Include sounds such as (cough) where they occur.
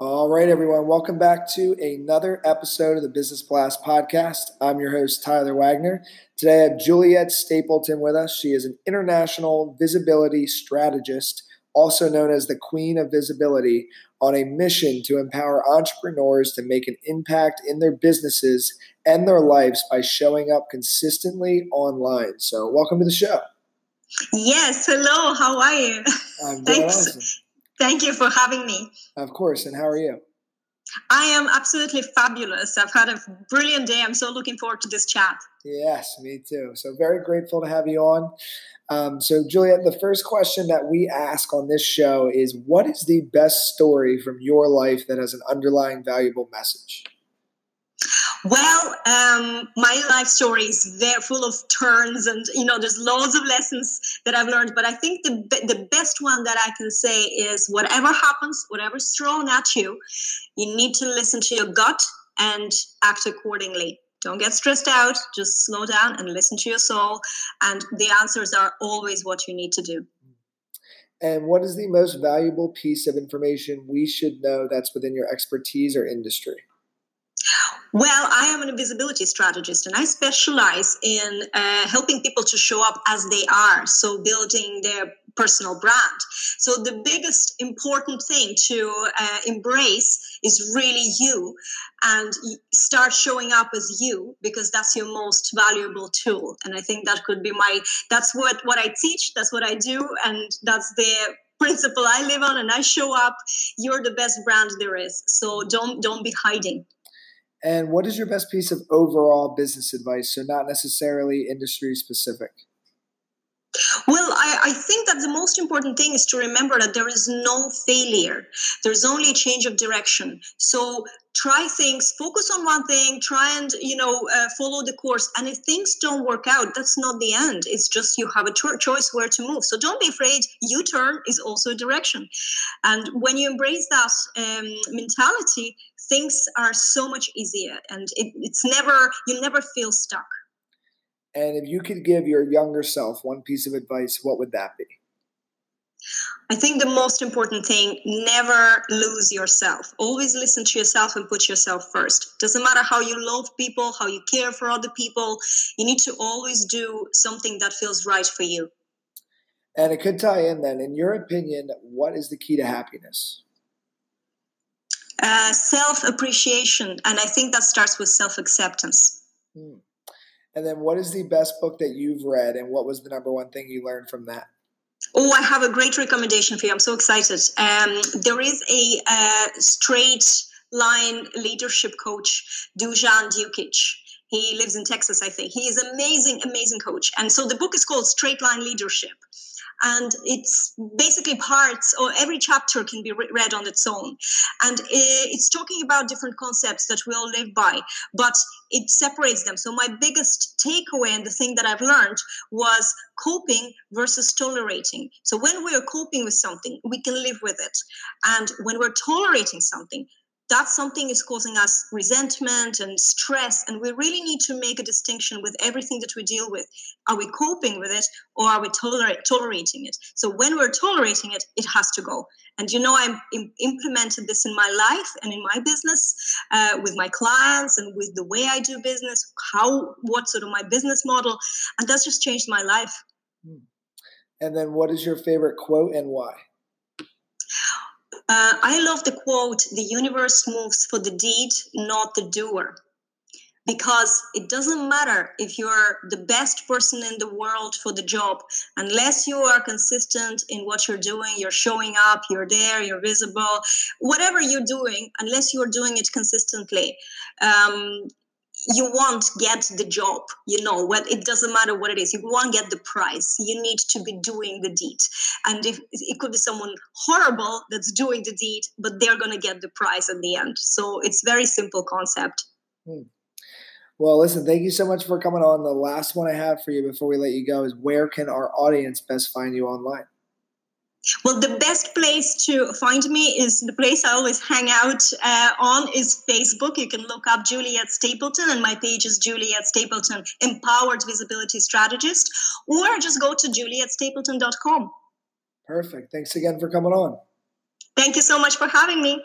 All right, everyone. Welcome back to another episode of the Business Blast podcast. I'm your host, Tyler Wagner. Today I have Juliet Stapleton with us. She is an international visibility strategist, also known as the Queen of Visibility, on a mission to empower entrepreneurs to make an impact in their businesses and their lives by showing up consistently online. So, welcome to the show. Yes, hello. How are you? I'm (laughs) Thanks. awesome. Thank you for having me. Of course. And how are you? I am absolutely fabulous. I've had a brilliant day. I'm so looking forward to this chat. Yes, me too. So very grateful to have you on. Um, so, Juliet, the first question that we ask on this show is what is the best story from your life that has an underlying valuable message? Well, um, my life story is very full of turns, and you know, there's loads of lessons that I've learned. But I think the the best one that I can say is whatever happens, whatever's thrown at you, you need to listen to your gut and act accordingly. Don't get stressed out. Just slow down and listen to your soul. And the answers are always what you need to do. And what is the most valuable piece of information we should know that's within your expertise or industry? Well, I am an invisibility strategist and I specialize in uh, helping people to show up as they are. So, building their personal brand. So, the biggest important thing to uh, embrace is really you and start showing up as you because that's your most valuable tool. And I think that could be my, that's what, what I teach, that's what I do, and that's the principle I live on and I show up. You're the best brand there is. So, don't, don't be hiding. And what is your best piece of overall business advice? So, not necessarily industry specific. Well, I, I, think that the most important thing is to remember that there is no failure. There's only a change of direction. So try things, focus on one thing, try and you know uh, follow the course. And if things don't work out, that's not the end. It's just you have a cho- choice where to move. So don't be afraid. U-turn is also a direction. And when you embrace that um, mentality, things are so much easier, and it, it's never you never feel stuck. And if you could give your younger self one piece of advice, what would that be? I think the most important thing never lose yourself. Always listen to yourself and put yourself first. Doesn't matter how you love people, how you care for other people, you need to always do something that feels right for you. And it could tie in then, in your opinion, what is the key to happiness? Uh, self appreciation. And I think that starts with self acceptance. Hmm. And then, what is the best book that you've read, and what was the number one thing you learned from that? Oh, I have a great recommendation for you. I'm so excited. Um, there is a uh, straight line leadership coach, Dusan Djukich. He lives in Texas, I think. He is amazing, amazing coach. And so the book is called Straight Line Leadership. And it's basically parts or every chapter can be re- read on its own. And eh, it's talking about different concepts that we all live by but it separates them. So my biggest takeaway and the thing that i've learned was coping versus tolerating. So when we're coping with something we can live with it. And when we're tolerating something that something is causing us resentment and stress and we really need to make a distinction with everything that we deal with. Are we coping with it or are we toler- tolerating it? So when we're tolerating it it has to go. And you know i Im- implemented this in my life and in my business uh, with my clients and with the way i do business how what sort of my business model and that's just changed my life. And then what is your favorite quote and why uh, I love the quote the universe moves for the deed, not the doer. Because it doesn't matter if you're the best person in the world for the job, unless you are consistent in what you're doing, you're showing up, you're there, you're visible, whatever you're doing, unless you're doing it consistently, um, you won't get the job you know what it doesn't matter what it is you won't get the prize you need to be doing the deed. And if it could be someone horrible that's doing the deed but they're going to get the prize at the end. So it's very simple concept. Hmm. well listen thank you so much for coming on. The last one i have for you before we let you go is where can our audience best find you online well, the best place to find me is the place I always hang out uh, on is Facebook. You can look up Juliet Stapleton, and my page is Juliet Stapleton, Empowered Visibility Strategist, or just go to julietstapleton.com. Perfect. Thanks again for coming on. Thank you so much for having me.